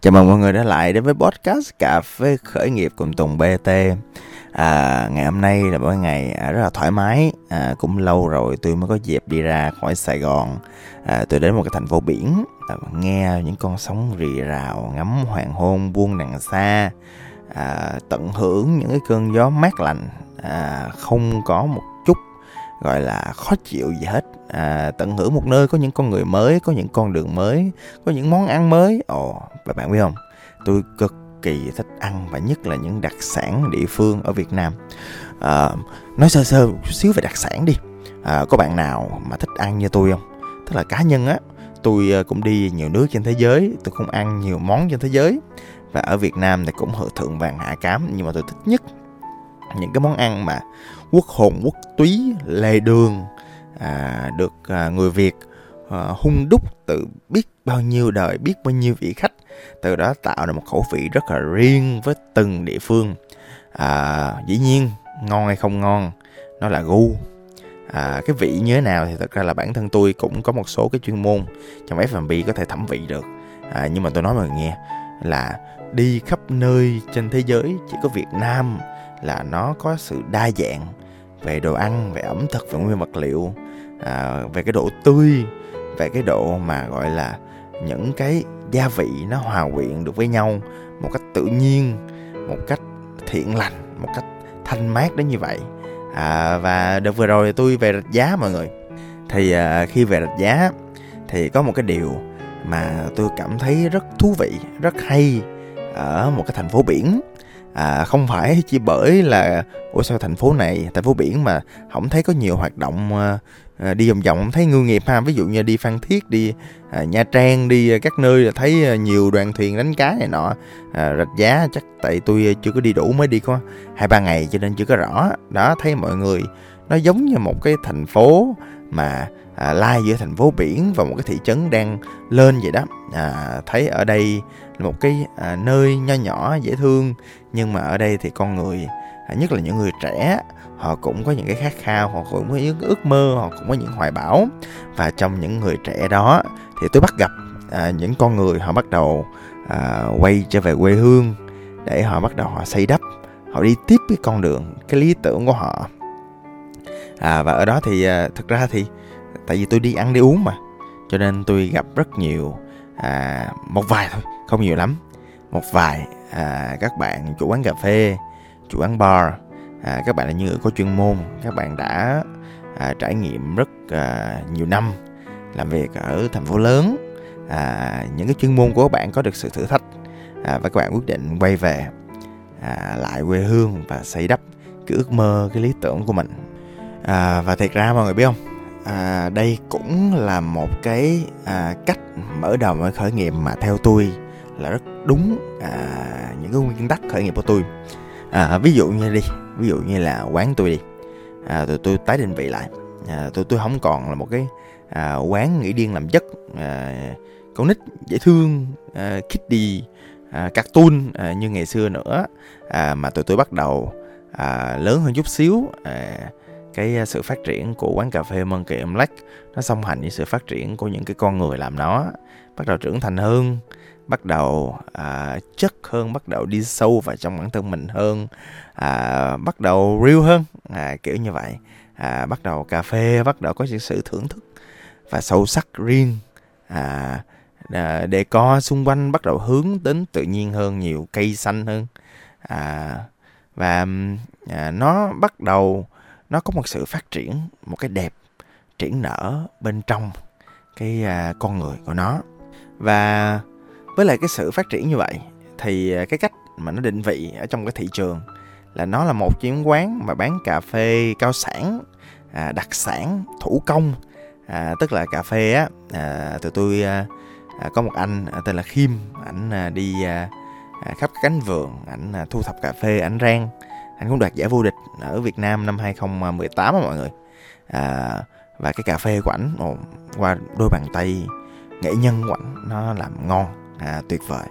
Chào mừng mọi người đã lại đến với podcast Cà phê khởi nghiệp cùng Tùng BT à, Ngày hôm nay là một ngày à, rất là thoải mái. À, Cũng lâu rồi tôi mới có dịp đi ra khỏi Sài Gòn. À, Tôi đến một cái thành phố biển à, Nghe những con sóng rì rào Ngắm hoàng hôn buông đằng xa. À, Tận hưởng những cái cơn gió mát lành. À, Không có một gọi là khó chịu gì hết. À, tận hưởng một nơi có những con người mới có những con đường mới có những món ăn mới. Ồ và bạn biết không? Tôi cực kỳ thích ăn và nhất là những đặc sản địa phương ở Việt Nam. À, nói sơ sơ một xíu về đặc sản đi. À, có bạn nào mà thích ăn như tôi không? Tức là cá nhân á tôi à, cũng đi nhiều nước trên thế giới tôi cũng ăn nhiều món trên thế giới. Và ở Việt Nam thì cũng hưởng thượng vàng hạ cám nhưng mà tôi thích nhất những cái món ăn mà quốc hồn quốc túy lề đường à, được à, người Việt à, hung đúc từ biết bao nhiêu đời biết bao nhiêu vị khách từ đó tạo ra một khẩu vị rất là riêng với từng địa phương. À, dĩ nhiên ngon hay không ngon nó là gu. À, cái vị như thế nào thì thật ra là bản thân tôi cũng có một số cái chuyên môn trong F&B có thể thẩm vị được. À, nhưng mà tôi nói mọi người nghe là đi khắp nơi trên thế giới chỉ có Việt Nam là nó có sự đa dạng về đồ ăn về ẩm thực về nguyên vật liệu à, về cái độ tươi về cái độ mà gọi là những cái gia vị nó hòa quyện được với nhau một cách tự nhiên một cách thiện lành một cách thanh mát đến như vậy. À, và đợt vừa rồi tôi về rạch giá mọi người. Thì à, khi về rạch giá thì có một cái điều mà tôi cảm thấy rất thú vị rất hay ở một cái thành phố biển à, không phải chỉ bởi là ủa sao thành phố này thành phố biển mà không thấy có nhiều hoạt động à, đi vòng vòng không thấy ngư nghiệp ha? Ví dụ như đi phan thiết đi à, nha trang đi ờ, các nơi là thấy nhiều đoàn thuyền đánh cá này nọ. À, rạch giá chắc tại tôi chưa có đi đủ mới đi có hai ba ngày cho nên chưa có rõ. Đó thấy mọi người nó giống như một cái thành phố mà à, lai giữa thành phố biển và một cái thị trấn đang lên vậy đó. À, thấy ở đây là một cái à, nơi nho nhỏ dễ thương nhưng mà ở đây thì con người à, nhất là những người trẻ họ cũng có những cái khát khao họ cũng có những ước mơ họ cũng có những hoài bão. Và trong những người trẻ đó thì tôi bắt gặp à, những con người họ bắt đầu à, quay trở về quê hương để họ bắt đầu họ xây đắp họ đi tiếp cái con đường cái lý tưởng của họ. À, và ở đó thì à, thực ra thì tại vì tôi đi ăn đi uống mà cho nên tôi gặp rất nhiều à, một vài thôi không nhiều lắm một vài à, các bạn chủ quán cà phê chủ quán bar. À, các bạn là những người có chuyên môn. Các bạn đã à, trải nghiệm rất à, nhiều năm làm việc ở thành phố lớn. À, những cái chuyên môn của các bạn có được sự thử thách à, và các bạn quyết định quay về à, lại quê hương và xây đắp cái ước mơ cái lý tưởng của mình. À, và thiệt ra mọi người biết không? À, đây cũng là một cái à, cách mở đầu một khởi nghiệp mà theo tôi là rất đúng à, những cái nguyên tắc khởi nghiệp của tôi. À, ví dụ như đi ví dụ như là quán tôi đi. À, tụi tôi tái định vị lại. À, tụi tôi không còn là một cái à, quán nghĩ điên làm chất à, con nít dễ thương à, kitty à, cartoon à, như ngày xưa nữa. À, mà tụi tôi bắt đầu à, lớn hơn chút xíu à, cái sự phát triển của quán cà phê Monkey Black nó song hành với sự phát triển của những cái con người làm nó bắt đầu trưởng thành hơn bắt đầu à, chất hơn bắt đầu đi sâu vào trong bản thân mình hơn à, bắt đầu real hơn à, kiểu như vậy. À, bắt đầu cà phê bắt đầu có những sự thưởng thức và sâu sắc riêng. À, à, đề co xung quanh bắt đầu hướng đến tự nhiên hơn nhiều cây xanh hơn. À, và à, nó bắt đầu nó có một sự phát triển một cái đẹp triển nở bên trong cái à, con người của nó. Và với lại cái sự phát triển như vậy thì à, cái cách mà nó định vị ở trong cái thị trường là nó là một chuyến quán mà bán cà phê cao sản à, đặc sản thủ công. À, tức là cà phê á à, tụi tôi à, à có một anh à, tên là Khiêm ảnh à, đi à, à khắp cánh vườn ảnh à, thu thập cà phê ảnh rang. Anh cũng đoạt giải vô địch ở Việt Nam năm 2018 á mọi người. À, và cái cà phê của ảnh qua đôi bàn tay nghệ nhân của ảnh nó làm ngon à, tuyệt vời.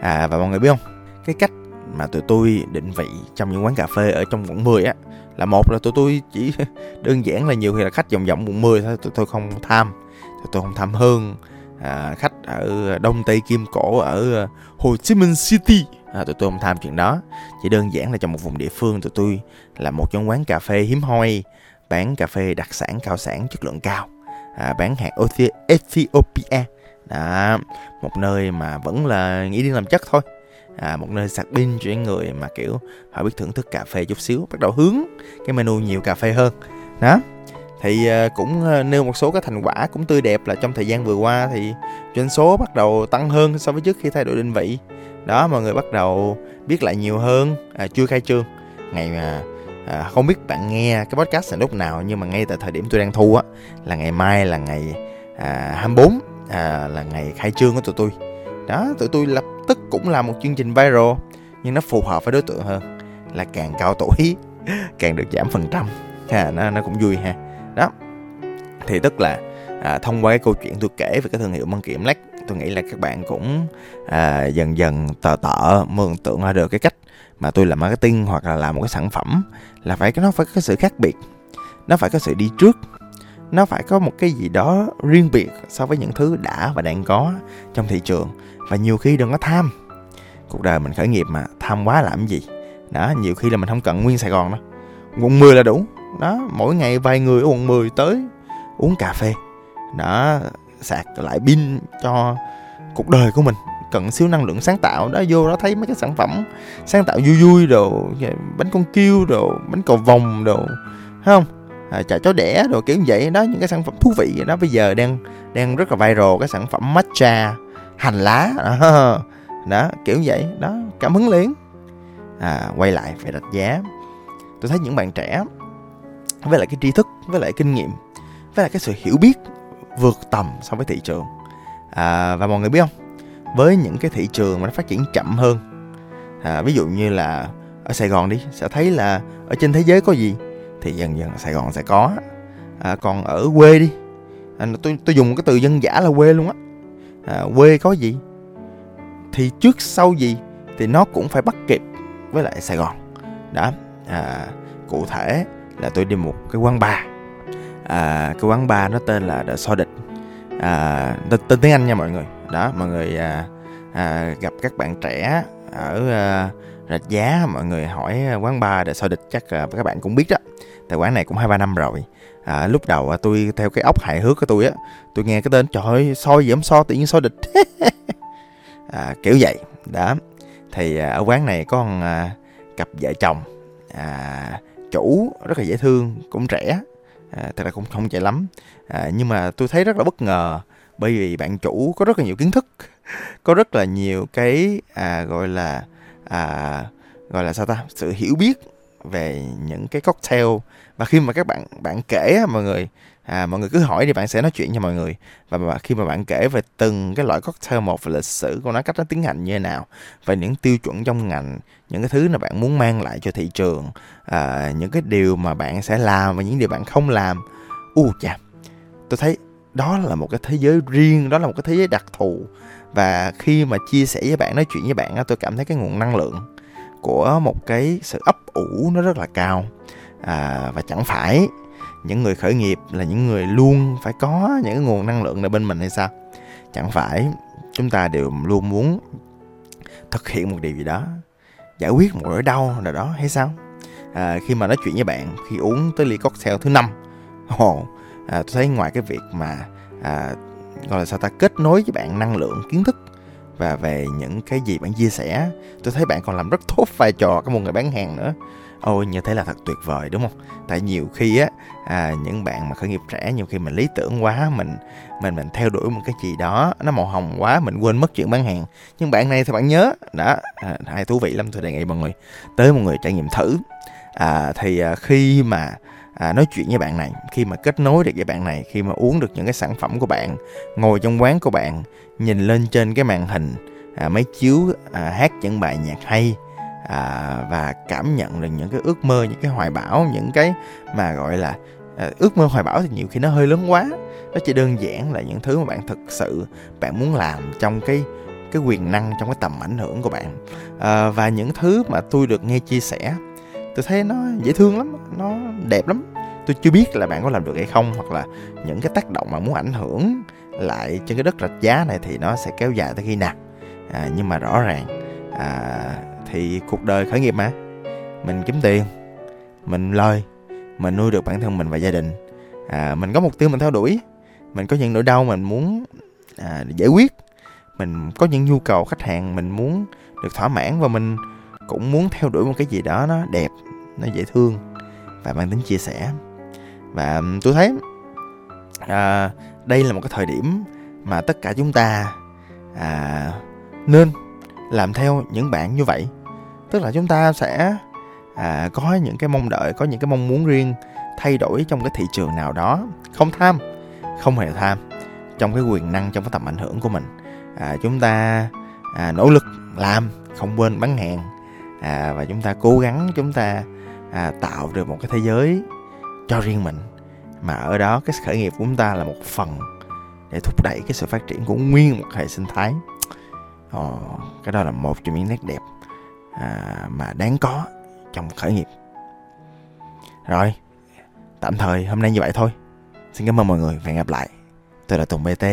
À, và mọi người biết không? Cái cách mà tụi tôi định vị trong những quán cà phê ở trong quận 10 á là một là tụi tôi chỉ đơn giản là nhiều khi là khách vòng vòng quận 10 thôi tụi tôi không tham. Tụi tôi không tham hơn à, khách ở đông tây kim cổ ở Hồ Chí Minh City. À, tụi tôi không tham chuyện đó. Chỉ đơn giản là trong một vùng địa phương tụi tôi là một trong quán cà phê hiếm hoi bán cà phê đặc sản cao sản chất lượng cao. À, bán hạt Ethiopia đó một nơi mà vẫn là nghĩ đi làm chất thôi. À, một nơi sạc pin cho những người mà kiểu họ biết thưởng thức cà phê chút xíu bắt đầu hướng cái menu nhiều cà phê hơn. Đó thì à, cũng à, nêu một số cái thành quả cũng tươi đẹp là trong thời gian vừa qua thì doanh số bắt đầu tăng hơn so với trước khi thay đổi định vị. Đó mọi người bắt đầu biết lại nhiều hơn à, chưa khai trương. Ngày mà à, không biết bạn nghe cái podcast là lúc nào nhưng mà ngay tại thời điểm tôi đang thu á là ngày mai là ngày à, 24 à, là ngày khai trương của tụi tôi. Đó tụi tôi lập tức cũng làm một chương trình viral nhưng nó phù hợp với đối tượng hơn là càng cao tuổi càng được giảm phần trăm. Ha nó nó cũng vui ha. Đó thì tức là à, thông qua cái câu chuyện tôi kể về cái thương hiệu măng kiểm lách tôi nghĩ là các bạn cũng à, dần dần tờ tợ mường tượng ra được cái cách mà tôi làm marketing hoặc là làm một cái sản phẩm là phải nó phải có sự khác biệt. Nó phải có sự đi trước nó phải có một cái gì đó riêng biệt so với những thứ đã và đang có trong thị trường. Và nhiều khi đừng có tham. Cuộc đời mình khởi nghiệp mà, tham quá làm gì? Đó, nhiều khi là mình không cần nguyên sài gòn đâu. Quận 10 là đủ. Đó, mỗi ngày vài người ở quận 10 tới uống cà phê. Đó, sạc lại pin cho cuộc đời của mình. Cần siêu năng lượng sáng tạo. Đó, vô đó thấy mấy cái sản phẩm sáng tạo vui vui đồ bánh con kêu đồ, bánh cầu vòng đồ. Thấy không? À, chả chó đẻ đồ kiểu như vậy. Đó những cái sản phẩm thú vị đó. Bây giờ đang đang rất là viral cái sản phẩm matcha hành lá. Đó, à, đó kiểu vậy. Đó cảm hứng liền. À, quay lại về đặt giá. Tôi thấy những bạn trẻ với lại cái tri thức với lại kinh nghiệm với lại cái sự hiểu biết vượt tầm so với thị trường. À, và mọi người biết không? Với những cái thị trường mà nó phát triển chậm hơn. À, ví dụ như là ở Sài Gòn đi sẽ thấy là ở trên thế giới có gì? Thì dần dần Sài Gòn sẽ có. À, còn ở quê đi. À, tôi tôi dùng cái từ dân giả là quê luôn á. À, quê có gì? Thì trước sau gì thì nó cũng phải bắt kịp với lại Sài Gòn. Đó. À, cụ thể là tôi đi một cái quán bar. À, cái quán bar nó tên là The Sodịch à, tên tiếng Anh nha mọi người. Đó mọi người à, à, gặp các bạn trẻ ở à, rạch giá mọi người hỏi à, quán bar để soi địch chắc à, các bạn cũng biết đó. Tại quán này cũng hai ba năm rồi. À, lúc đầu à, tôi theo cái ốc hài hước của tôi á tôi nghe cái tên trời ơi soi gì không so tự nhiên soi địch à, kiểu vậy. Đó. Thì à, ở quán này có một à, cặp vợ chồng à, chủ rất là dễ thương cũng trẻ. À, thật là cũng không chạy lắm. À, nhưng mà tôi thấy rất là bất ngờ bởi vì bạn chủ có rất là nhiều kiến thức có rất là nhiều cái à, gọi là à, gọi là sao ta? Sự hiểu biết về những cái cocktail. Và khi mà các bạn bạn kể mọi người à, mọi người cứ hỏi thì bạn sẽ nói chuyện cho mọi người. Và mà khi mà bạn kể về từng cái loại cocktail một và lịch sử của nó cách nó tiến hành như thế nào và những tiêu chuẩn trong ngành những cái thứ mà bạn muốn mang lại cho thị trường à, những cái điều mà bạn sẽ làm và những điều bạn không làm. U chà tôi thấy đó là một cái thế giới riêng đó là một cái thế giới đặc thù. Và khi mà chia sẻ với bạn nói chuyện với bạn tôi cảm thấy cái nguồn năng lượng của một cái sự ấp ủ nó rất là cao. À, và chẳng phải những người khởi nghiệp là những người luôn phải có những cái nguồn năng lượng ở bên mình hay sao? Chẳng phải chúng ta đều luôn muốn thực hiện một điều gì đó giải quyết một nỗi đau nào đó hay sao? À, khi mà nói chuyện với bạn khi uống tới ly cocktail thứ năm ồ à, tôi thấy ngoài cái việc mà à, gọi là sao ta kết nối với bạn năng lượng kiến thức và về những cái gì bạn chia sẻ tôi thấy bạn còn làm rất tốt vai trò của một người bán hàng nữa. Ôi như thế là thật tuyệt vời đúng không? Tại nhiều khi á à, những bạn mà khởi nghiệp trẻ nhiều khi mình lý tưởng quá mình mình mình theo đuổi một cái gì đó nó màu hồng quá mình quên mất chuyện bán hàng. Nhưng bạn này thì bạn nhớ đó à, hay thú vị lắm tôi đề nghị mọi người tới một người trải nghiệm thử. À, thì à, khi mà à, nói chuyện với bạn này khi mà kết nối được với bạn này khi mà uống được những cái sản phẩm của bạn ngồi trong quán của bạn nhìn lên trên cái màn hình à, máy chiếu à, hát những bài nhạc hay à, và cảm nhận được những cái ước mơ những cái hoài bão những cái mà gọi là à, ước mơ hoài bão thì nhiều khi nó hơi lớn quá. Nó chỉ đơn giản là những thứ mà bạn thực sự bạn muốn làm trong cái cái quyền năng trong cái tầm ảnh hưởng của bạn. À, và những thứ mà tôi được nghe chia sẻ tôi thấy nó dễ thương lắm nó đẹp lắm. Tôi chưa biết là bạn có làm được hay không hoặc là những cái tác động mà muốn ảnh hưởng lại trên cái đất rạch giá này thì nó sẽ kéo dài tới khi nào. À, nhưng mà rõ ràng à, thì cuộc đời khởi nghiệp mà. Mình kiếm tiền mình lời mình nuôi được bản thân mình và gia đình. À, mình có mục tiêu mình theo đuổi mình có những nỗi đau mình muốn à, giải quyết. Mình có những nhu cầu khách hàng mình muốn được thỏa mãn và mình cũng muốn theo đuổi một cái gì đó nó đẹp nó dễ thương và mang tính chia sẻ. Và tôi thấy à, đây là một cái thời điểm mà tất cả chúng ta à, nên làm theo những bạn như vậy. Tức là chúng ta sẽ à, có những cái mong đợi có những cái mong muốn riêng thay đổi trong cái thị trường nào đó. Không tham không hề tham trong cái quyền năng trong cái tầm ảnh hưởng của mình. À, chúng ta à, nỗ lực làm không quên bán hàng à, và chúng ta cố gắng chúng ta à, tạo được một cái thế giới cho riêng mình. Mà ở đó cái khởi nghiệp của chúng ta là một phần để thúc đẩy cái sự phát triển của nguyên một hệ sinh thái. Ồ, cái đó là một trong những nét đẹp à, mà đáng có trong khởi nghiệp. Rồi tạm thời hôm nay như vậy thôi. Xin cảm ơn mọi người và hẹn gặp lại. Tôi là tùng bt